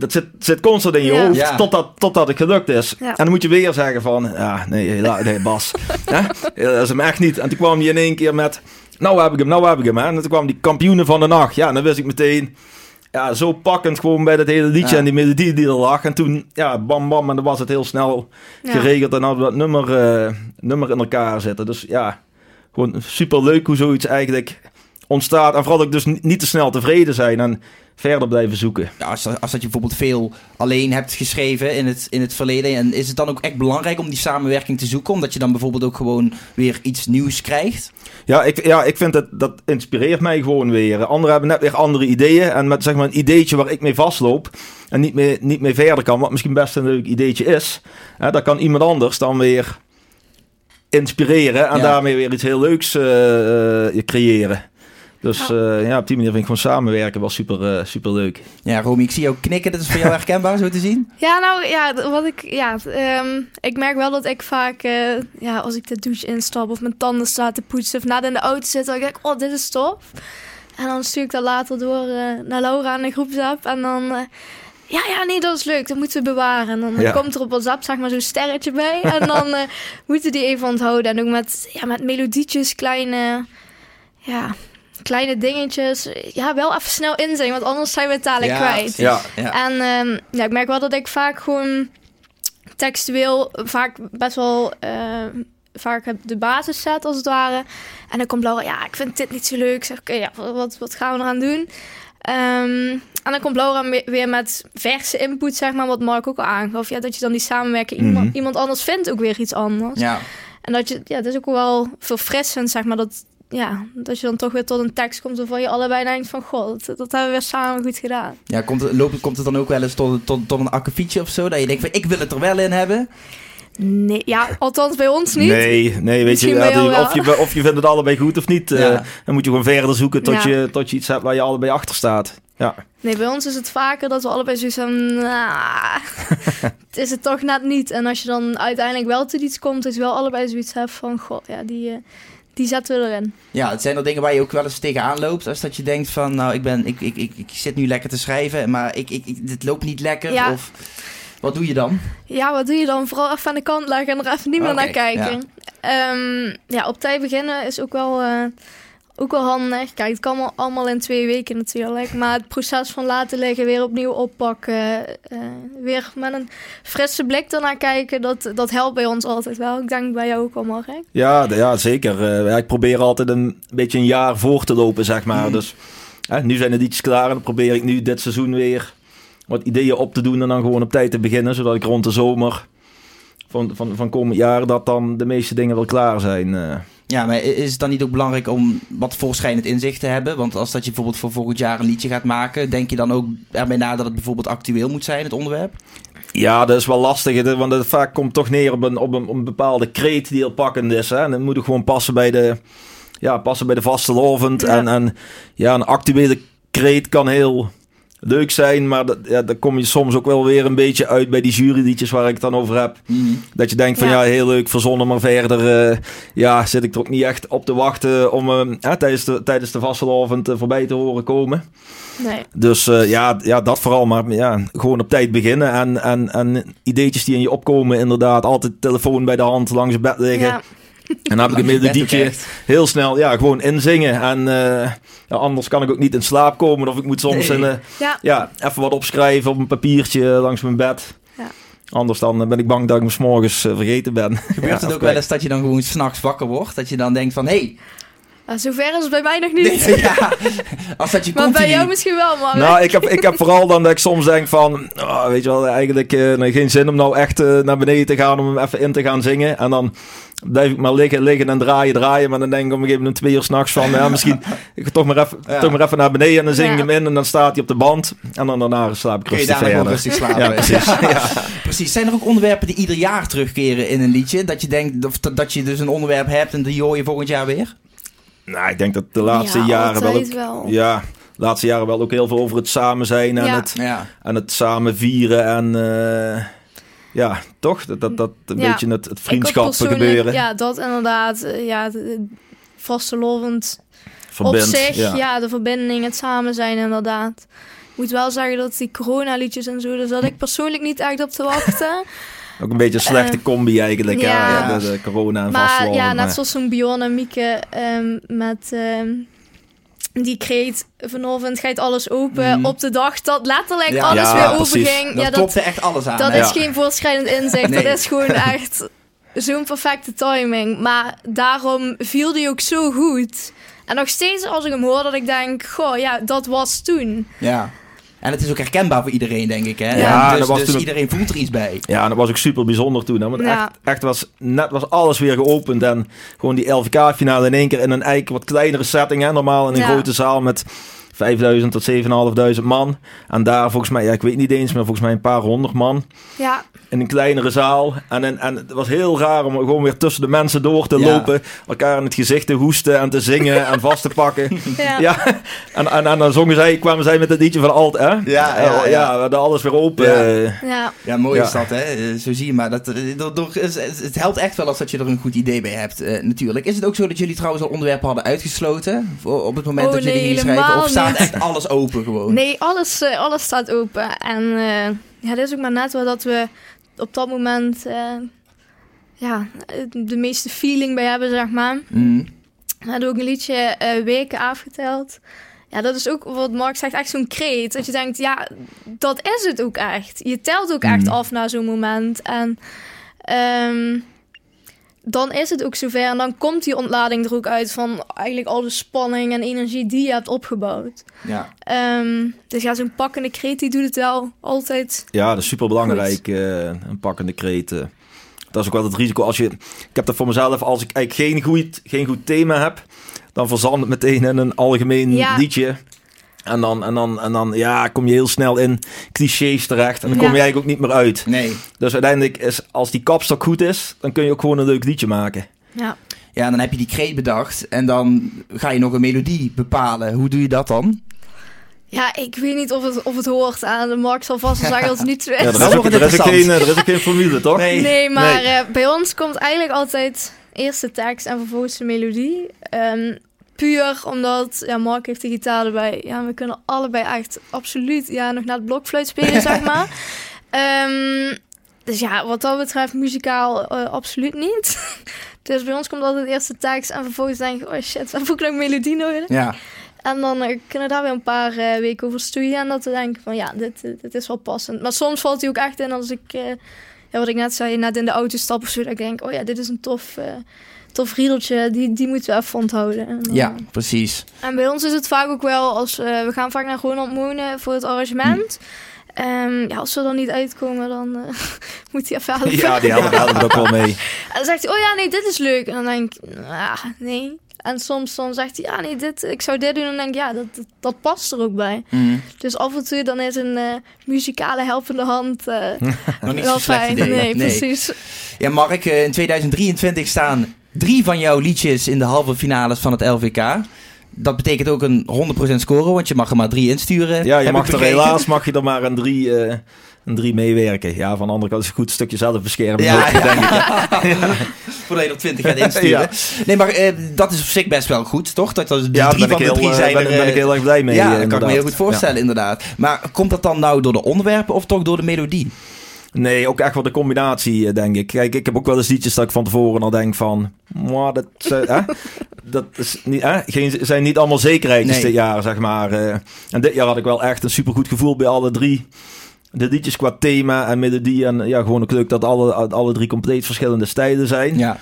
dat zit, zit constant in je ja. hoofd ja. totdat, totdat het gelukt is. Ja. En dan moet je weer zeggen van, ja, nee, nee Bas, [laughs] dat is hem echt niet. En toen kwam hij in één keer met, nou heb ik hem, nou heb ik hem. Hè? En toen kwam die kampioenen van de nacht. Ja, en dan wist ik meteen, ja, zo pakkend gewoon bij dat hele liedje en die melodie die er lag. En toen, ja, bam bam, en dan was het heel snel geregeld en hadden we dat nummer, uh, nummer in elkaar zitten. Dus ja, gewoon super leuk hoe zoiets eigenlijk ontstaat. En vooral ook dus niet te snel tevreden zijn. En verder blijven zoeken. Ja, als, als dat je bijvoorbeeld veel alleen hebt geschreven in het, in het verleden. En is het dan ook echt belangrijk om die samenwerking te zoeken? Omdat je dan bijvoorbeeld ook gewoon weer iets nieuws krijgt? Ja, ik, ja, ik vind dat dat inspireert mij gewoon weer. Anderen hebben net weer andere ideeën. En met zeg maar een ideetje waar ik mee vastloop. En niet meer, niet meer verder kan. Wat misschien best een leuk ideetje is. Hè, dat kan iemand anders dan weer inspireren. En ja. daarmee weer iets heel leuks uh, uh, creëren. Dus uh, ja, op die manier vind ik gewoon samenwerken wel super, uh, super leuk. Ja, Romy, ik zie jou knikken. Dat is voor jou herkenbaar, zo te zien? [laughs] Ja, nou ja, wat ik, ja um, ik merk wel dat ik vaak, uh, ja, als ik de douche instap of mijn tanden sta te poetsen of na in de auto zit, dan denk ik, oh, dit is tof. En dan stuur ik dat later door naar Laura in de groepsapp en dan... ja, ja, nee, dat is leuk. Dat moeten we bewaren. En dan ja. komt er op WhatsApp zeg maar zo'n sterretje bij. [laughs] En dan uh, moeten die even onthouden. En ook met, ja, met melodietjes, kleine... Ja, kleine dingetjes. Ja, wel even snel inzien, want anders zijn we het dadelijk ja, kwijt. Ja, ja. En um, ja, ik merk wel dat ik vaak gewoon textueel vaak best wel uh, vaak heb de basis zet als het ware. En dan komt Laura, ja, ik vind dit niet zo leuk. Ik zeg, oké, okay, ja, wat, wat gaan we eraan doen? Um, en dan komt Laura weer met verse input, zeg maar, wat Mark ook al aangaf. Ja, dat je dan die samenwerking, mm -hmm. iemand, iemand anders vindt ook weer iets anders. Ja. En dat je, ja, dat is ook wel verfrissend, zeg maar, dat ja, dat je dan toch weer tot een tekst komt waarvan je allebei denkt van... God, dat, hebben we weer samen goed gedaan. Ja, komt het, loopt, komt het dan ook wel eens tot, tot, tot een akkefietje of zo? Dat je denkt van, ik wil het er wel in hebben? Nee, ja, althans bij ons niet. Nee, nee weet je, ja, of je, of je vindt het allebei goed of niet. Ja. Uh, dan moet je gewoon verder zoeken tot, ja. je, tot je iets hebt waar je allebei achter staat. Ja. Nee, bij ons is het vaker dat we allebei zoiets van... Nah, [laughs] het is het toch net niet. En als je dan uiteindelijk wel tot iets komt, is wel allebei zoiets hebt van... God, ja, die... Die zetten we erin. Ja, het zijn er dingen waar je ook wel eens tegenaan loopt. Als dat je denkt van, nou, ik, ben, ik, ik, ik, ik zit nu lekker te schrijven, maar ik, ik, ik, dit loopt niet lekker. Ja. Of... Wat doe je dan? Ja, wat doe je dan? Vooral even aan de kant leggen en er even niet meer naar kijken. Ja. ja, op tijd beginnen is ook wel, eh, ook wel handig. Kijk, het kan al- allemaal in twee weken natuurlijk. Maar het proces van laten liggen, weer opnieuw oppakken. eh, weer met een frisse blik ernaar kijken. Dat, dat helpt bij ons altijd wel. Ik denk bij jou ook allemaal, hè? Ja, ja zeker. Eh, ik probeer altijd een beetje een jaar voor te lopen, zeg maar. Mhm. Dus nu zijn het iets klaar en dan probeer ik nu dit seizoen weer wat ideeën op te doen en dan gewoon op tijd te beginnen, zodat ik rond de zomer van, van, van komend jaar dat dan de meeste dingen wel klaar zijn. Ja, maar is het dan niet ook belangrijk om wat voorschijnend inzicht te hebben? Want als dat je bijvoorbeeld voor volgend jaar een liedje gaat maken, denk je dan ook erbij na dat het bijvoorbeeld actueel moet zijn, het onderwerp? Ja, dat is wel lastig, want het vaak komt toch neer op een, op een, op een bepaalde kreet die heel pakkend is. Hè? En dan moet het gewoon passen bij de, ja, passen bij de vaste lovend. Ja. En, en ja, een actuele kreet kan heel leuk zijn, maar dat, ja, dan kom je soms ook wel weer een beetje uit bij die juryliedjes waar ik het dan over heb. Dat je denkt van ja, Ja. heel leuk verzonnen, maar verder eh, ja, zit ik er ook niet echt op te wachten om eh, ja, tijdens, de, tijdens de vastelovend eh, voorbij te horen komen. Nee. Dus eh, ja, ja, dat vooral. Maar ja, gewoon op tijd beginnen. En, en, en ideetjes die in je opkomen, inderdaad. Altijd telefoon bij de hand, langs het bed liggen. Ja, En dan heb ik een melodietje heel snel, ja, gewoon inzingen. En eh, ja, anders kan ik ook niet in slaap komen. Of ik moet soms Nee. eh, ja. ja, even wat opschrijven op een papiertje langs mijn bed. Ja. Anders dan eh, ben ik bang dat ik me 's morgens eh, vergeten ben. [laughs] Gebeurt het ook wel eens dat je dan gewoon s'nachts wakker wordt? Dat je dan denkt van, hé, hey, zover is het bij mij nog niet. nee, [laughs] ja, als dat je [laughs] Maar bij jou misschien wel, man. Nou, ik heb, ik heb vooral dan dat ik soms denk van, oh, weet je wel, eigenlijk eh, nee, geen zin om nou echt naar beneden te gaan om hem even in te gaan zingen. En dan blijf ik maar liggen, liggen en draaien, draaien. Maar dan denk ik op een gegeven moment twee uur s'nachts van, ja, misschien [laughs] ik ga toch maar, even, Ja. toch maar even naar beneden en dan zing ik Ja. hem in en dan staat hij op de band. En dan daarna slaap ik Kun je rustig daarna gewoon verder. rustig slapen. Ja, precies. [laughs] Ja. Precies. Zijn er ook onderwerpen die ieder jaar terugkeren in een liedje? Dat je denkt of dat, dat je dus een onderwerp hebt en die hoor je volgend jaar weer? Nou, ik denk dat de laatste Ja, jaren wel, ook, wel. ja, de laatste jaren wel ook heel veel over het samen zijn en, Ja. het, Ja. en het samen vieren en eh, ja, toch? Dat, dat, dat een Ja. beetje het, vriendschap persoonlijk- gebeuren. Ja, dat inderdaad. eh, Ja, de vastelovend verbindt. op zich. ja. Ja. de verbinding, het samen zijn inderdaad. Ik moet wel zeggen dat die coronaliedjes en zo, daar zat ik persoonlijk niet echt op te wachten. [laughs] Ook een beetje een slechte Eh, combi eigenlijk. Ja. ja. de, de corona en maar vastlopen. ja, net maar- zoals zo'n Bjorn en Mieke ehm, met ehm, die kreet vanavond gaat alles open Mhm. op de dag dat letterlijk Ja. alles Ja, weer open precies. ging. Dat Ja, dat, klopte echt alles aan. dat hè? is geen voorschrijdend inzicht. Nee. Dat is gewoon [laughs] echt zo'n perfecte timing. Maar daarom viel die ook zo goed. En nog steeds als ik hem hoor, dat ik denk, goh, ja, dat was toen. Ja. En het is ook herkenbaar voor iedereen, denk ik. Hè? Ja, dus dat was dus iedereen voelt er iets bij. Ja, en dat was ook super bijzonder toen. Hè? Want Ja. echt, echt was, net was alles weer geopend. En gewoon die LVK-finale in één keer in een eigenlijk wat kleinere setting. Hè? Normaal in een Ja. grote zaal met 5000 tot 7500 man. En daar volgens mij, ja, ik weet niet eens, maar volgens mij een paar honderd man. Ja, In een kleinere zaal. En, en, en het was heel raar om gewoon weer tussen de mensen door te Ja. lopen. Elkaar in het gezicht te hoesten en te zingen en vast te pakken. [laughs] ja. Ja, en, en, en dan zongen zij, kwamen zij met het liedje van Alt, hè? Ja, ja, ja. ja, we hadden alles weer open. Ja. ja. Ja, mooi Ja. is dat, hè? Eh, Zo zie je maar. Dat, eh, door- door- het het helpt echt wel als dat je er een goed idee bij hebt, eh, natuurlijk. Is het ook zo dat jullie trouwens al onderwerpen hadden uitgesloten? Voor, op het moment Oh, dat jullie gingen schrijven? Of helemaal staat niet. echt alles open gewoon? Nee, alles, alles staat open. En eh, ja, dat is ook maar net wel dat we op dat moment eh, ja, de meeste feeling bij hebben, zeg maar. Mm. Hadden ook een liedje eh, weken afgeteld. Ja, dat is ook wat Mark zegt, echt zo'n kreet. Dat je denkt, ja, dat is het ook echt. Je telt ook echt Mm. af naar zo'n moment. En ehm, dan is het ook zover. En dan komt die ontlading er ook uit van eigenlijk al de spanning en energie die je hebt opgebouwd. Ja. Ehm, dus ja, zo'n pakkende kreet, die doet het wel altijd. Ja, dat is super belangrijk. een pakkende kreet. eh. dat is ook wel het risico. Als je, ik heb dat voor mezelf, als ik eigenlijk geen goed, geen goed thema heb, dan verzandt het meteen in een algemeen Ja. liedje. En dan, en, dan, en dan ja, kom je heel snel in clichés terecht. En dan Ja. kom je eigenlijk ook niet meer uit. Nee. Dus uiteindelijk is, als die kapstok goed is, dan kun je ook gewoon een leuk liedje maken. Ja. Ja, dan heb je die kreet bedacht en dan ga je nog een melodie bepalen. Hoe doe je dat dan? ja, ik weet niet of het, of het hoort. aan de Mark zal vast wel zeggen als het niet zo [laughs] is. Ja, er, Dat is ook, [laughs] er, is geen, eh, er is ook geen formule, toch? Nee. Nee, maar Nee. eh, bij ons komt eigenlijk altijd eerst de tekst en vervolgens de melodie. Ehm, puur omdat, ja, Mark heeft de gitaar erbij. Ja, we kunnen allebei echt absoluut, ja, nog naar het blokfluit spelen, [laughs] zeg maar. Ehm, dus ja, wat dat betreft muzikaal eh, absoluut niet. [laughs] dus bij ons komt altijd de eerste tekst en vervolgens denk ik, oh shit, waar heb ik nog melodie nodig? Ja. En dan eh, kunnen we daar weer een paar eh, weken over stoeien en dat we denken van ja, dit, dit is wel passend. Maar soms valt hij ook echt in als ik, ja, wat ik net zei, net in de auto stap of zo, dat ik denk, oh ja, dit is een tof, tof riedeltje, die, die moeten we even onthouden. En, dan- ja, precies. En bij ons is het vaak ook wel, als eh, we gaan vaak naar Ronald wonen voor het arrangement. Ehm, ja, als we er niet uitkomen, dan eh, [laughs] moet hij even helpen. Ja, die helpen, helpen ook wel mee. [laughs] En dan zegt hij, oh ja, nee, dit is leuk. En dan denk ik, ah, nee. En soms dan zegt hij, ja, nee, dit, ik zou dit doen. En dan denk ik, ja, dat, dat, dat past er ook bij. Mm. Dus af en toe dan is een eh, muzikale helpende hand eh, [laughs] Nog niet wel fijn. Nee, precies. Ja, Mark, eh, in 2023 staan drie van jouw liedjes in de halve finales van het LVK. Dat betekent ook een 100% score, want je mag er maar drie insturen. Ja, je mag er helaas mag je er maar een drie, eh, een drie meewerken. Ja, van de andere kant is het een goed stukje zelfbescherming. Ja, ook, denk ik. 20 [laughs] gaat insturen. [laughs] Nee, maar eh, dat is op zich best wel goed, toch? Dat die Ja, daar drie van de heel, drie eh, zijn ben, er, ben ik heel erg blij mee. ja, dat kan ik me heel goed voorstellen, inderdaad. Maar komt dat dan nou door de onderwerpen of toch door de melodie? Nee, ook echt wel de combinatie, eh, denk ik. Kijk, ik heb ook wel eens liedjes dat ik van tevoren al denk van... "Mwah, dat, eh, [laughs] dat is niet? Geen, zijn niet allemaal zekerheidjes Nee. dit jaar, zeg maar. eh. en dit jaar had ik wel echt een supergoed gevoel bij alle drie. De liedjes qua thema en melodie. En ja, gewoon ook leuk dat alle, alle drie compleet verschillende stijlen zijn. Ja.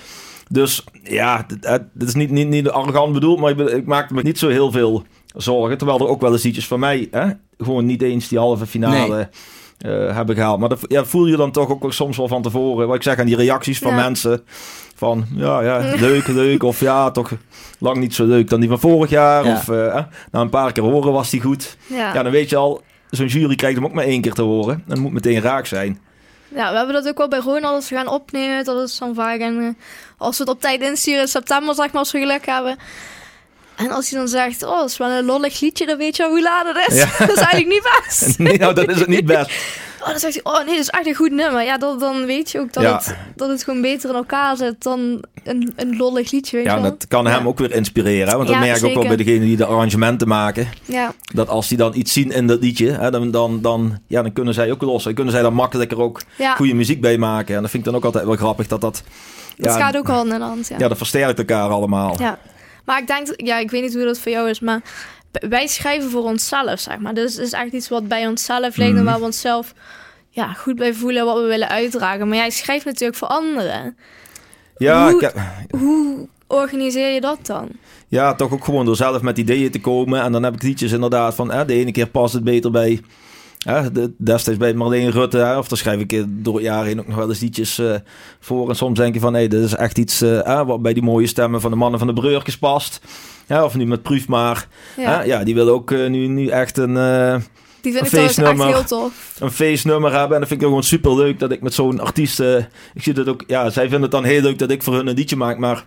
Dus ja, dit, is niet, niet, niet arrogant bedoeld, maar ik, maakte me niet zo heel veel zorgen. Terwijl er ook wel eens liedjes van mij hè, gewoon niet eens die halve finale eh, hebben gehaald. Maar dat ja, voel je dan toch ook wel soms wel van tevoren. Wat ik zeg aan die reacties van Ja. mensen. Van ja, ja, leuk, leuk. Of ja, toch lang niet zo leuk dan die van vorig jaar. Ja. Of eh, na een paar keer horen was die goed. Ja. Ja, dan weet je al, zo'n jury krijgt hem ook maar één keer te horen. En het moet meteen raak zijn. Ja, we hebben dat ook wel bij Ronald als we gaan opnemen. Dat is dan vaak. En eh, als we het op tijd insturen in september, zeg maar, als we geluk hebben. En als hij dan zegt, oh, dat is wel een lollig liedje, dan weet je al hoe laat het is. Ja. [laughs] dat is eigenlijk niet best. [laughs] Nee, nou, dat is het niet best. [laughs] Oh, dan zegt hij, oh nee, dat is echt een goed nummer. Ja, dan, dan weet je ook dat, Ja. het, dat het gewoon beter in elkaar zit dan een, een lollig liedje, weet Ja, je en dat kan hem Ja. ook weer inspireren. hè, Want dat merk ik ook wel bij degenen die de arrangementen maken. Ja, Dat als die dan iets zien in dat liedje, hè, dan, dan, dan, ja, dan kunnen zij ook los. Dan kunnen zij dan makkelijker ook goede muziek bij maken. En dat vind ik dan ook altijd wel grappig dat dat... Ja, gaat ook hand in hand, ja. ja, dat versterkt elkaar allemaal. Ja. Maar ik denk, ja, ik weet niet hoe dat voor jou is, maar wij schrijven voor onszelf, zeg maar. Dus het is echt iets wat bij onszelf ligt en waar we onszelf ja, goed bij voelen wat we willen uitdragen. Maar jij schrijft natuurlijk voor anderen. Ja, Hoe- ik heb- Hoe organiseer je dat dan? ja, toch ook gewoon door zelf met ideeën te komen. En dan heb ik liedjes inderdaad van... Hè, de ene keer past het beter bij... Hè, de, destijds bij Marleen Rutte. Hè, of dan schrijf ik door het jaar heen ook nog wel eens liedjes eh, voor. En soms denk je van... Hé, dit is echt iets eh, wat bij die mooie stemmen van de mannen van de Breurtjes past. Ja, of nu met Proef maar. Ja, Ja, ja die willen ook eh, nu, nu echt een... die vind een ik echt heel tof. een feestnummer hebben. En dat vind ik gewoon super leuk dat ik met zo'n artiest. ik zie dat ook. Ja, zij vinden het dan heel leuk dat ik voor hun een liedje maak. Maar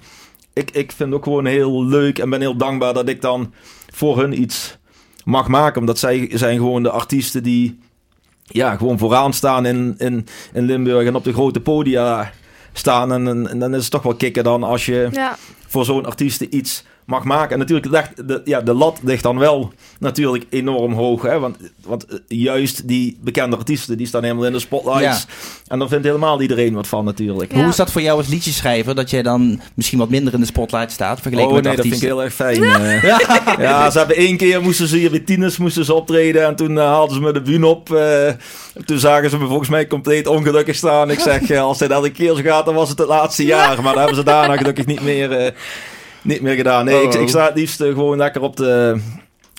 ik, ik vind het ook gewoon heel leuk en ben heel dankbaar dat ik dan voor hun iets mag maken. Omdat zij zijn gewoon de artiesten die. Ja, gewoon vooraan staan in, in, in Limburg en op de grote podia staan. En, en, en dan is het toch wel kicken dan als je Ja, voor zo'n artiesten iets mag maken. En natuurlijk, ligt de, ja, de lat ligt dan wel natuurlijk enorm hoog. Hè? Want, want eh, juist die bekende artiesten, die staan helemaal in de spotlights. En dan vindt helemaal iedereen wat van natuurlijk. Ja. Hoe is dat voor jou als liedjeschrijver? Dat jij dan misschien wat minder in de spotlight staat vergeleken Oh met nee, dat vind ik heel erg fijn. eh. [laughs] ja, ze hebben één keer moesten ze hier bij Tieners moesten ze optreden. En toen eh, haalden ze me de bühne op. eh, toen zagen ze me volgens mij compleet ongelukkig staan. Ik zeg, als dit elke keer zo gaat, dan was het het laatste jaar. Maar dat hebben ze daarna gelukkig niet meer, eh, niet meer gedaan. Nee, ik, Oh. ik sta het liefst gewoon lekker op de...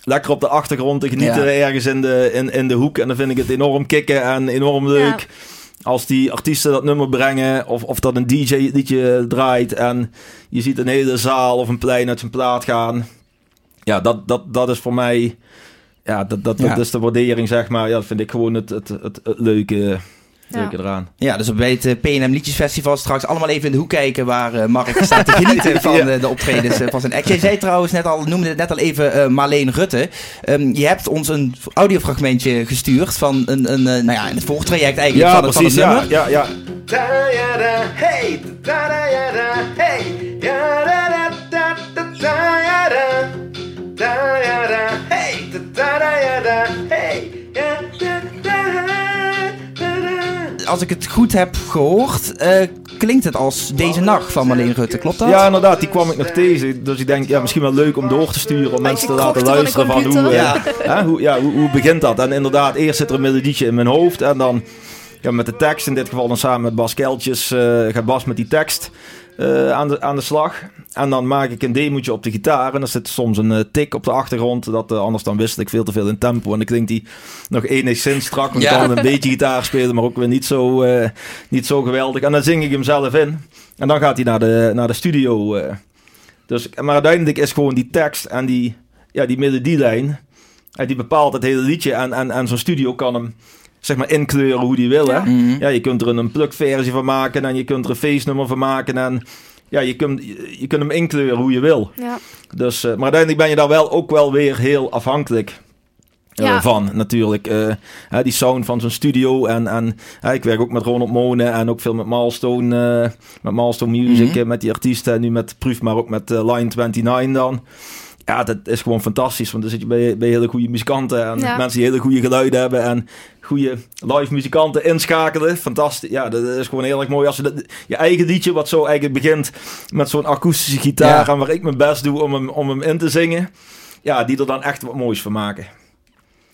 Lekker op de achtergrond te genieten Ja. ergens in de, in, in de hoek. En dan vind ik het enorm kicken en enorm leuk. Als die artiesten dat nummer brengen. Of, of dat een DJ liedje draait. En je ziet een hele zaal of een plein uit zijn plaat gaan. Ja, dat, dat, dat is voor mij... Ja, dat, dat, Ja. dat is de waardering, zeg maar. Ja, dat vind ik gewoon het, het, het, het leuke, Ja. eraan. Ja, dus bij het eh, PNM Liedjesfestival straks allemaal even in de hoek kijken waar eh, Mark staat te genieten [laughs] van Ja. eh, de optredens van zijn act. Jij zei trouwens net al, noemde het net al even eh, Marleen Rutte. Ehm, je hebt ons een audiofragmentje gestuurd van een, een eh, nou ja, in het volgtraject eigenlijk Ja, van, het, van het precies. Ja, nummer. ja, ja. Da-ya-da, hey, hey, hey, als ik het goed heb gehoord, eh, klinkt het als Deze Nacht van Marleen Rutte. Klopt dat? Ja, inderdaad, die kwam ik nog tegen. Dus ik denk, ja, misschien wel leuk om door te sturen. Om mensen te laten van luisteren van hoe, eh, hè, hoe, ja, hoe, hoe begint dat. En inderdaad, eerst zit er een melodietje in mijn hoofd. En dan ja, met de tekst, in dit geval dan samen met Bas Keltjes, eh, gaat Bas met die tekst eh, aan, de, aan de slag. En dan maak ik een demootje op de gitaar. En dan zit soms een eh, tik op de achtergrond. Dat, eh, anders dan wist ik veel te veel in tempo. En dan klinkt die nog enigszins strak. Want ik Ja. kan een beetje gitaar spelen, maar ook weer niet zo, niet zo geweldig. En dan zing ik hem zelf in. En dan gaat hij naar de, naar de studio. Dus, maar uiteindelijk is gewoon die tekst en die, ja, die melodielijn. En die bepaalt het hele liedje. En, en, en zo'n studio kan hem zeg maar inkleuren hoe die wil. Hè? Ja. Mhm. Ja, je kunt er een plug versie van maken. En je kunt er een face nummer van maken. En ja, je kunt, je, kunt hem inkleuren hoe je wil. Ja. Dus, eh, maar uiteindelijk ben je daar wel ook wel weer heel afhankelijk eh, Ja. van, natuurlijk. Eh, die sound van zo'n studio. En, en ik werk ook met Ronald Monen en ook veel met Milestone, met Milestone Music, eh, met die artiesten. En nu met Proof, maar ook met Line 29 dan. Ja, dat is gewoon fantastisch. Want dan zit je bij, bij hele goede muzikanten. En Ja. mensen die hele goede geluiden hebben. En goede live muzikanten inschakelen. Fantastisch. Ja, dat is gewoon heel erg mooi. Als je dat, je eigen liedje, wat zo eigenlijk begint met zo'n akoestische gitaar. Ja. En waar ik mijn best doe om hem, om hem in te zingen. Ja, die er dan echt wat moois van maken.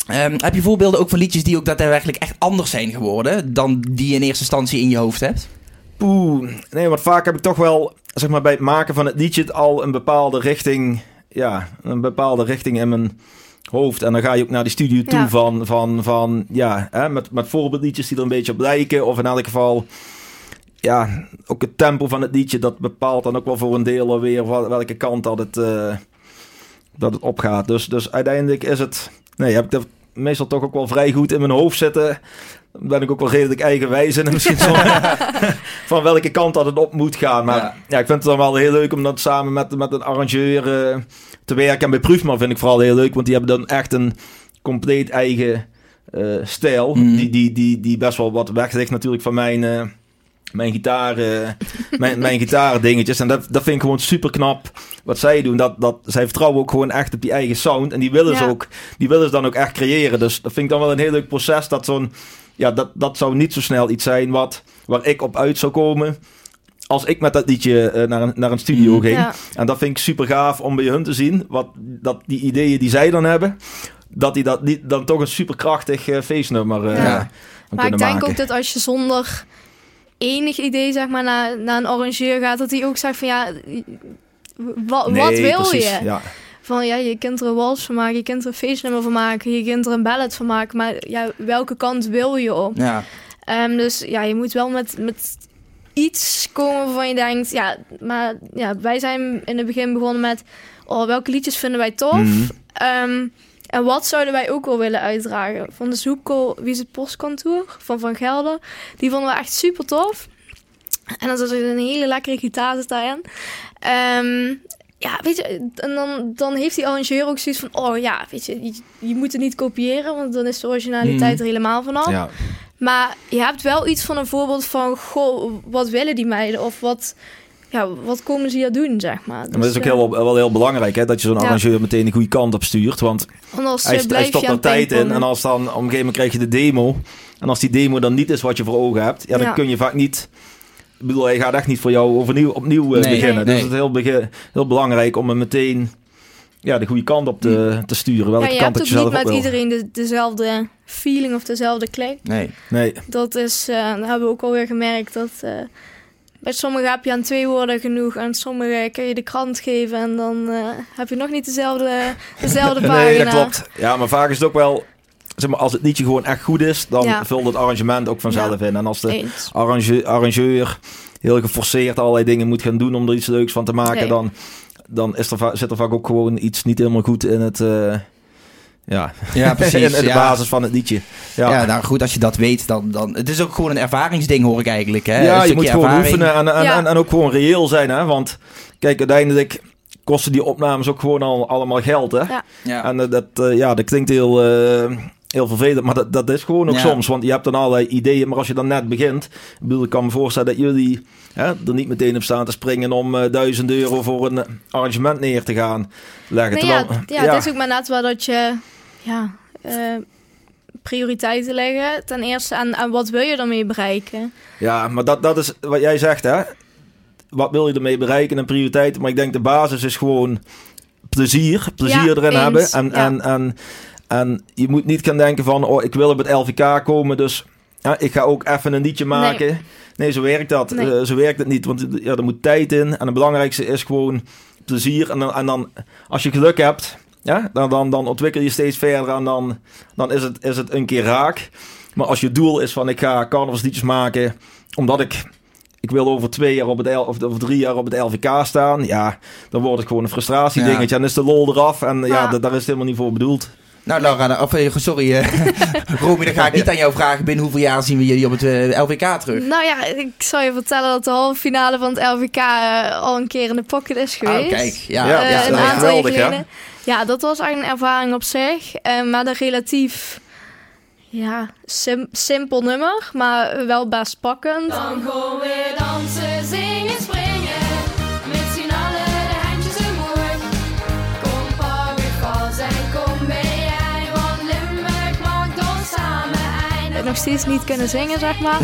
Ehm, heb je voorbeelden ook van liedjes die ook daadwerkelijk echt anders zijn geworden dan die je in eerste instantie in je hoofd hebt? Poeh, nee, want vaak heb ik toch wel, zeg maar, bij het maken van het liedje al een bepaalde richting, ja, een bepaalde richting in mijn hoofd. En dan ga je ook naar die studio toe Ja. van, van, van, ja, hè, met, met voorbeeldliedjes die er een beetje op lijken. Of in elk geval, ja, ook het tempo van het liedje, dat bepaalt dan ook wel voor een deel alweer wel- welke kant dat het, eh, dat het opgaat. Dus, dus uiteindelijk is het, nee, heb ik dat meestal toch ook wel vrij goed in mijn hoofd zitten. Ben ik ook wel redelijk eigenwijs in. En misschien zo [laughs] van welke kant dat het op moet gaan. Maar Ja. ja, ik vind het dan wel heel leuk om dat samen met, met een arrangeur eh, te werken. En bij Proefman vind ik vooral heel leuk, want die hebben dan echt een compleet eigen eh, stijl. Mhm. Die, die, die, die best wel wat weg ligt natuurlijk van mijn, eh, mijn gitaar, eh, [laughs] mijn, mijn gitaardingetjes. En dat, dat vind ik gewoon super knap wat zij doen. Dat, dat, zij vertrouwen ook gewoon echt op die eigen sound. En die willen, ze ook, die willen ze dan ook echt creëren. Dus dat vind ik dan wel een heel leuk proces. Dat zo'n, ja, dat, dat zou niet zo snel iets zijn wat, waar ik op uit zou komen. Als ik met dat liedje eh, naar, een, naar een studio Mhm. ging. Ja. En dat vind ik super gaaf om bij hun te zien. Wat, dat die ideeën die zij dan hebben. Dat die dat niet, dan toch een super krachtig eh, feestnummer eh Ja. Maar ik denk maken. ook dat als je zonder enig idee zeg maar, naar, naar een arrangeur gaat, dat hij ook zegt van ja, wa- Nee, wat wil precies, je? Ja. Van ja, je kunt er een wals van maken, je kunt er een feestnummer van maken, je kunt er een ballad van maken, maar ja, welke kant wil je op? Ja. Ehm, dus ja, je moet wel met, met iets komen waarvan je denkt, ja, maar ja, wij zijn in het begin begonnen met, oh, welke liedjes vinden wij tof? Mhm. Ehm, en wat zouden wij ook wel willen uitdragen? Van de Zoepko, wie is het postkantoor? Van Van Gelder. Die vonden we echt super tof. En dan zat er een hele lekkere gitaar daarin. Ehm, ja, weet je, en dan, dan heeft die arrangeur ook zoiets van... Oh ja, weet je, je, je moet het niet kopiëren... want dan is de originaliteit Mhm. er helemaal vanaf. Ja. Maar je hebt wel iets van een voorbeeld van... Goh, wat willen die meiden? Of wat, ja, wat komen ze hier doen, zeg maar. Maar dat is ook Dus, heel, wel heel belangrijk, hè, dat je zo'n Ja. arrangeur meteen de goede kant op stuurt. Want eh, Anders hij, eh, hij blijf stopt er tijd in. En als dan op een gegeven moment krijg je de demo. En als die demo dan niet is wat je voor ogen hebt, ja, dan Ja. kun je vaak niet. Ik bedoel, hij gaat echt niet voor jou overnieuw, opnieuw eh, Nee, beginnen. nee. Dus het is heel, heel belangrijk om hem meteen ja, de goede kant op te, te sturen. Welke Ja, je kant hebt dat ook niet met wil. iedereen de, dezelfde feeling of dezelfde klik. Nee. Nee, Dat is, eh dat hebben we ook alweer gemerkt. Dat eh, bij sommigen heb je aan twee woorden genoeg. Aan sommigen kun je de krant geven en dan eh, heb je nog niet dezelfde, dezelfde pagina. [laughs] nee, dat klopt. Ja, maar vaak is het ook wel... Zeg maar, als het liedje gewoon echt goed is, dan Ja. vult het arrangement ook vanzelf Ja. in. En als de arrangeur, arrangeur heel geforceerd allerlei dingen moet gaan doen om er iets leuks van te maken, Nee. dan, dan is er, zit er vaak ook gewoon iets niet helemaal goed in het. eh, ja, Ja, [laughs] precies. in, in de ja. basis van het liedje. Ja, Ja. nou goed, als je dat weet, dan, dan... Het is ook gewoon een ervaringsding, hoor ik eigenlijk. Hè? Ja, je moet gewoon ervaring. oefenen en, en, Ja. en, en ook gewoon reëel zijn. Hè? Want kijk, uiteindelijk kosten die opnames ook gewoon al, allemaal geld. Hè? Ja. Ja. En eh, dat, eh, ja, dat klinkt heel, eh, heel vervelend, maar dat, dat is gewoon ook Ja. soms. Want je hebt dan allerlei ideeën, maar als je dan net begint... Ik, bedoel, ik kan me voorstellen dat jullie hè, er niet meteen op staan te springen... om eh, 1000 euro voor een arrangement neer te gaan leggen. Nee, ja, ja, het is ook maar net wel dat je... Ja, eh, prioriteiten leggen. Ten eerste, en, en wat wil je daarmee bereiken? Ja, maar dat, dat is wat jij zegt, hè? Wat wil je ermee bereiken en prioriteiten? Maar ik denk de basis is gewoon plezier. Plezier Ja, erin eens, hebben. En, ja. en, en, en je moet niet gaan denken van, oh, ik wil op het LVK komen, dus ja, ik ga ook even een liedje maken. Nee, zo werkt dat. Nee. Eh, zo werkt het niet, want ja, er moet tijd in. En het belangrijkste is gewoon plezier. En dan, en dan als je geluk hebt, ja, dan, dan, dan ontwikkel je steeds verder en dan, dan is, het, is het een keer raak. Maar als je doel is van ik ga carnavalsliedjes maken omdat ik, ik wil over twee jaar op het L, of over drie jaar op het LVK staan, ja, dan wordt het gewoon een frustratie Ja. dingetje. En is de lol eraf en ja, Ja. da- daar is het helemaal niet voor bedoeld. Nou, Laura, of, eh, sorry, eh, [laughs] Romy, dan ga ik niet aan jou vragen. Binnen hoeveel jaar zien we jullie op het eh, LVK terug? Nou ja, ik zal je vertellen dat de halve finale van het LVK eh, al een keer in de pocket is geweest. Oh, kijk, ja. Ja, ja, een aantal geweldig, geleden. Ja, dat was eigenlijk een ervaring op zich. maar een relatief ja, sim- simpel nummer, maar wel best pakkend. Dan weer nog steeds niet kunnen zingen, zeg maar.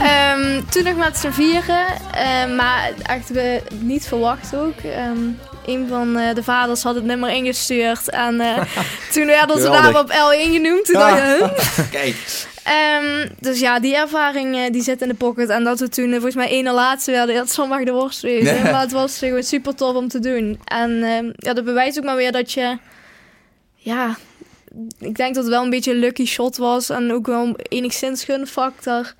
Ehm, toen nog met z'n vieren, eh, maar echt we, niet verwacht ook. Ehm, een van eh, de vaders had het nummer ingestuurd en eh, [laughs] toen werden ze daar op L1 genoemd. Toen Ah. dacht huh? [laughs] Kijk, Ehm, dus ja, die ervaring die zit in de pocket. En dat we toen volgens mij één na laatste werden, dat zal maar de worst wezen. Maar het was gewoon super tof om te doen. En ja, dat bewijst ook maar weer dat je... Ja, ik denk dat het wel een beetje een lucky shot was. En ook wel enigszins gunfactor.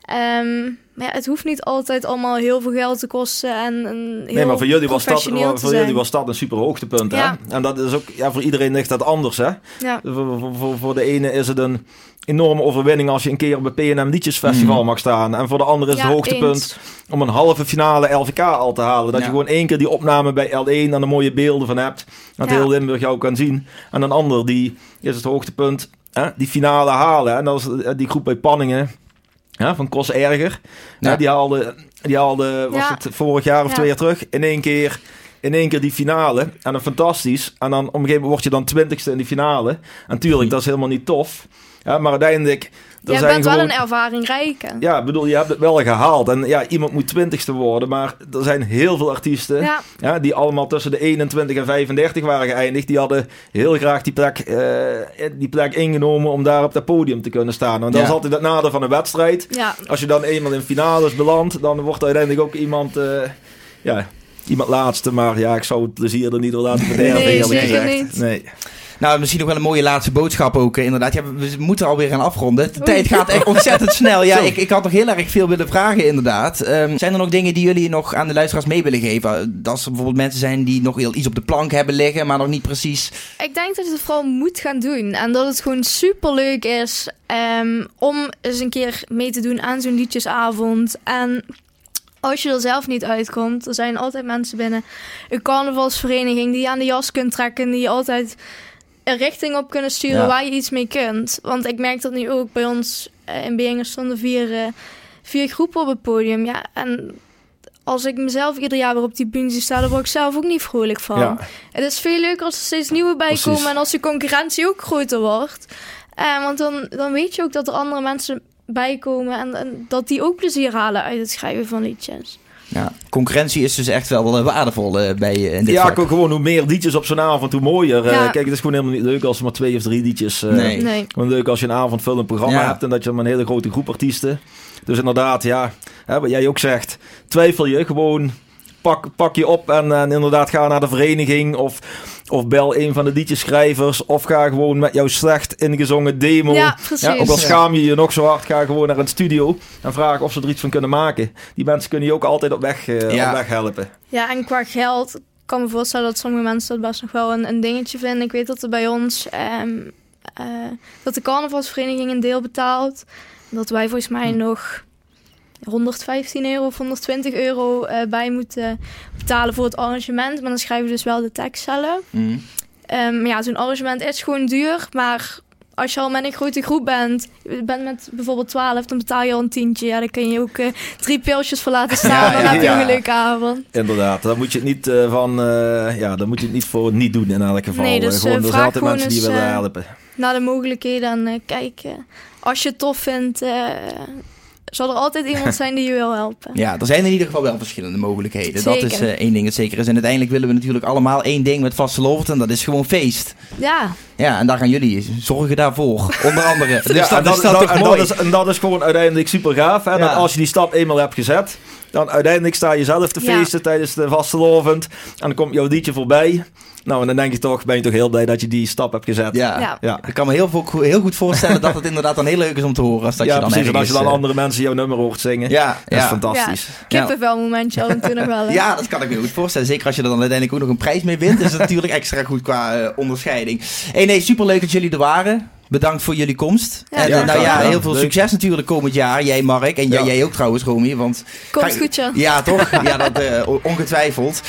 Ehm maar ja, het hoeft niet altijd allemaal heel veel geld te kosten. En, en heel Nee, maar voor jullie was dat, voor jullie was dat een super hoogtepunt. Ja. Hè? En dat is ook, ja, voor iedereen ligt dat anders. Hè? Ja, Voor, voor, voor, de ene is het een enorme overwinning als je een keer op het PNM Liedjesfestival Mhm. mag staan. En voor de andere is ja, het hoogtepunt eens. om een halve finale LVK al te halen. Dat Ja. je gewoon één keer die opname bij L1 en er mooie beelden van hebt. Dat Ja. heel Limburg jou kan zien. En een ander die is het hoogtepunt, hè, die finale halen. En dat is eh, die groep bij Panningen. Ja, van Kos Erger. Ja. Ja, die haalde, die haalde was Ja. het vorig jaar of Ja. twee jaar terug, in één keer in één keer die finale. En dan fantastisch. En dan op een gegeven moment word je dan twintigste in die finale. En tuurlijk, dat is helemaal niet tof. Ja, maar uiteindelijk... Je bent gewoon, wel een ervaring rijken. Ja, ik bedoel, je hebt het wel gehaald. En ja, iemand moet twintigste worden. Maar er zijn heel veel artiesten... Ja. Ja, die allemaal tussen de 21 en 35 waren geëindigd. Die hadden heel graag die plek, eh, die plek ingenomen om daar op dat podium te kunnen staan. Want dat Ja. is altijd het nadeel van een wedstrijd. ja. Als je dan eenmaal in finales belandt, dan wordt uiteindelijk ook iemand, eh, ja, iemand laatste. Maar ja, ik zou het plezier er niet door laten bederven, Nee, eerlijk zeker niet. Nee. Nou misschien nog wel een mooie laatste boodschap ook. eh, inderdaad, ja, we moeten alweer gaan afronden. De tijd gaat echt ontzettend snel. Ja, ik, ik had nog heel erg veel willen vragen inderdaad. Ehm, zijn er nog dingen die jullie nog aan de luisteraars mee willen geven? Dat er bijvoorbeeld mensen zijn die nog heel iets op de plank hebben liggen, maar nog niet precies... Ik denk dat je het vooral moet gaan doen. En dat het gewoon super leuk is ehm, om eens een keer mee te doen aan zo'n liedjesavond. En als je er zelf niet uitkomt, er zijn altijd mensen binnen een carnavalsvereniging die je aan de jas kunt trekken. Die je altijd een richting op kunnen sturen Ja. waar je iets mee kunt. Want ik merk dat nu ook bij ons eh, in Bingen stonden vier, eh, vier groepen op het podium. Ja, en als ik mezelf ieder jaar weer op die bühne zie staan, dan word ik zelf ook niet vrolijk van. Ja. Het is veel leuker als er steeds nieuwe bij Precies. komen en als de concurrentie ook groter wordt. Eh, want dan, dan weet je ook dat er andere mensen bij komen en, en dat die ook plezier halen uit het schrijven van liedjes. Ja, concurrentie is dus echt wel waardevol eh, bij eh, in dit Ja, vak. gewoon hoe meer liedjes op zo'n avond, hoe mooier. Eh, kijk, het is gewoon helemaal niet leuk als er maar twee of drie liedjes... eh, Nee. Nee. Leuk als je een avondvullend programma Ja. hebt en dat je een hele grote groep artiesten. Dus inderdaad, ja, hè, wat jij ook zegt, twijfel je gewoon, pak, pak je op en, en inderdaad ga naar de vereniging of, of bel een van de liedjeschrijvers of ga gewoon met jouw slecht ingezongen demo. Ja, precies. Ja, ook al schaam je je nog zo hard, ga gewoon naar een studio en vraag of ze er iets van kunnen maken. Die mensen kunnen je ook altijd op weg, eh, Ja. op weg helpen. Ja, en qua geld ik kan me voorstellen dat sommige mensen dat best nog wel een, een dingetje vinden. Ik weet dat er bij ons ehm, eh, dat de carnavalsvereniging een deel betaalt. Dat wij volgens mij nog 115 euro of 120 euro eh, bij moeten betalen voor het arrangement. Maar dan schrijven we dus wel de tekst zelf. Maar ja, zo'n arrangement is gewoon duur. Maar als je al met een grote groep bent, je bent met bijvoorbeeld 12, dan betaal je al een tientje. Ja, dan kun je ook eh, drie pilsjes voor laten [laughs] staan. Ja, dan ja, heb je ja. een leuke avond. Inderdaad, dan moet je het niet eh, van, ja, dan moet je het niet voor niet doen in elk geval. Nee, dus, gewoon, er zijn altijd mensen die willen helpen. Naar de mogelijkheden en kijken. Als je het tof vindt, zal er altijd iemand zijn die je wil helpen. Ja, er zijn in ieder geval wel verschillende mogelijkheden. Dat is eh, één ding dat zeker is. En uiteindelijk willen we natuurlijk allemaal één ding met Vastelovend. En dat is gewoon feest. Ja, Ja, en daar gaan jullie zorgen daarvoor. Onder andere. [laughs] Dus Ja, dat, en, dat, is en, dat is, en dat is gewoon uiteindelijk super gaaf. Hè? Ja. Dat als je die stap eenmaal hebt gezet, dan uiteindelijk sta je zelf te Ja. feesten tijdens de vastelovend. En dan komt jouw liedje voorbij. Nou, en dan denk je toch, ben je toch heel blij dat je die stap hebt gezet. Ja. Ja. Ja. Ik kan me heel, veel- heel goed voorstellen dat het inderdaad dan heel leuk is om te horen. Als dat ja, je dan precies. En als je dan ergens, andere mensen jouw nummer hoort zingen. eh, Ja, Dat is ja. fantastisch. kippenvel momentje al nog wel. hè. Ja, dat kan ik me goed voorstellen. Zeker als je er dan uiteindelijk ook nog een prijs mee wint. is het natuurlijk extra goed qua eh, onderscheiding. Hey, nee, superleuk dat jullie er waren. Bedankt voor jullie komst. Ja, en ja, eh, nou ja, heel veel Leuk. succes natuurlijk komend jaar. Jij Mark en jij, Ja. jij ook trouwens Romy. Want Komt goed, ja. Ja, toch? [laughs] Ja, dat eh, ongetwijfeld.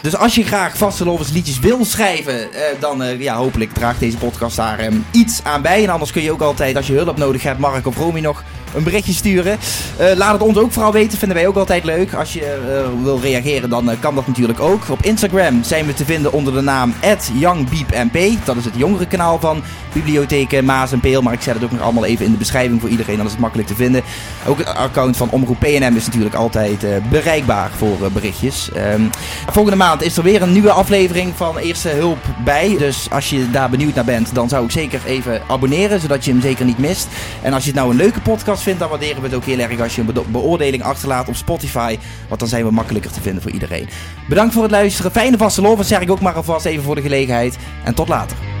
Dus als je graag vastelovens liedjes wil schrijven, eh, dan eh, ja, hopelijk draagt deze podcast daar eh, iets aan bij. En anders kun je ook altijd, als je hulp nodig hebt, Mark of Romy nog een berichtje sturen. Eh, laat het ons ook vooral weten, vinden wij ook altijd leuk. Als je eh, wil reageren, dan eh, kan dat natuurlijk ook. Op Instagram zijn we te vinden onder de naam @youngbeepmp. Dat is het jongere kanaal van Bibliotheek Maas en Peel. Maar ik zet het ook nog allemaal even in de beschrijving voor iedereen, dan is het makkelijk te vinden. Ook het account van Omroep PNM is natuurlijk altijd bereikbaar voor berichtjes. Ehm, volgende maand is er weer een nieuwe aflevering van Eerste Hulp bij. Dus als je daar benieuwd naar bent, dan zou ik zeker even abonneren, zodat je hem zeker niet mist. En als je het nou een leuke podcast vindt, dan waarderen we het ook heel erg als je een beoordeling achterlaat op Spotify. Want dan zijn we makkelijker te vinden voor iedereen. Bedankt voor het luisteren. Fijne vaste zeg ik ook maar alvast even voor de gelegenheid. En tot later.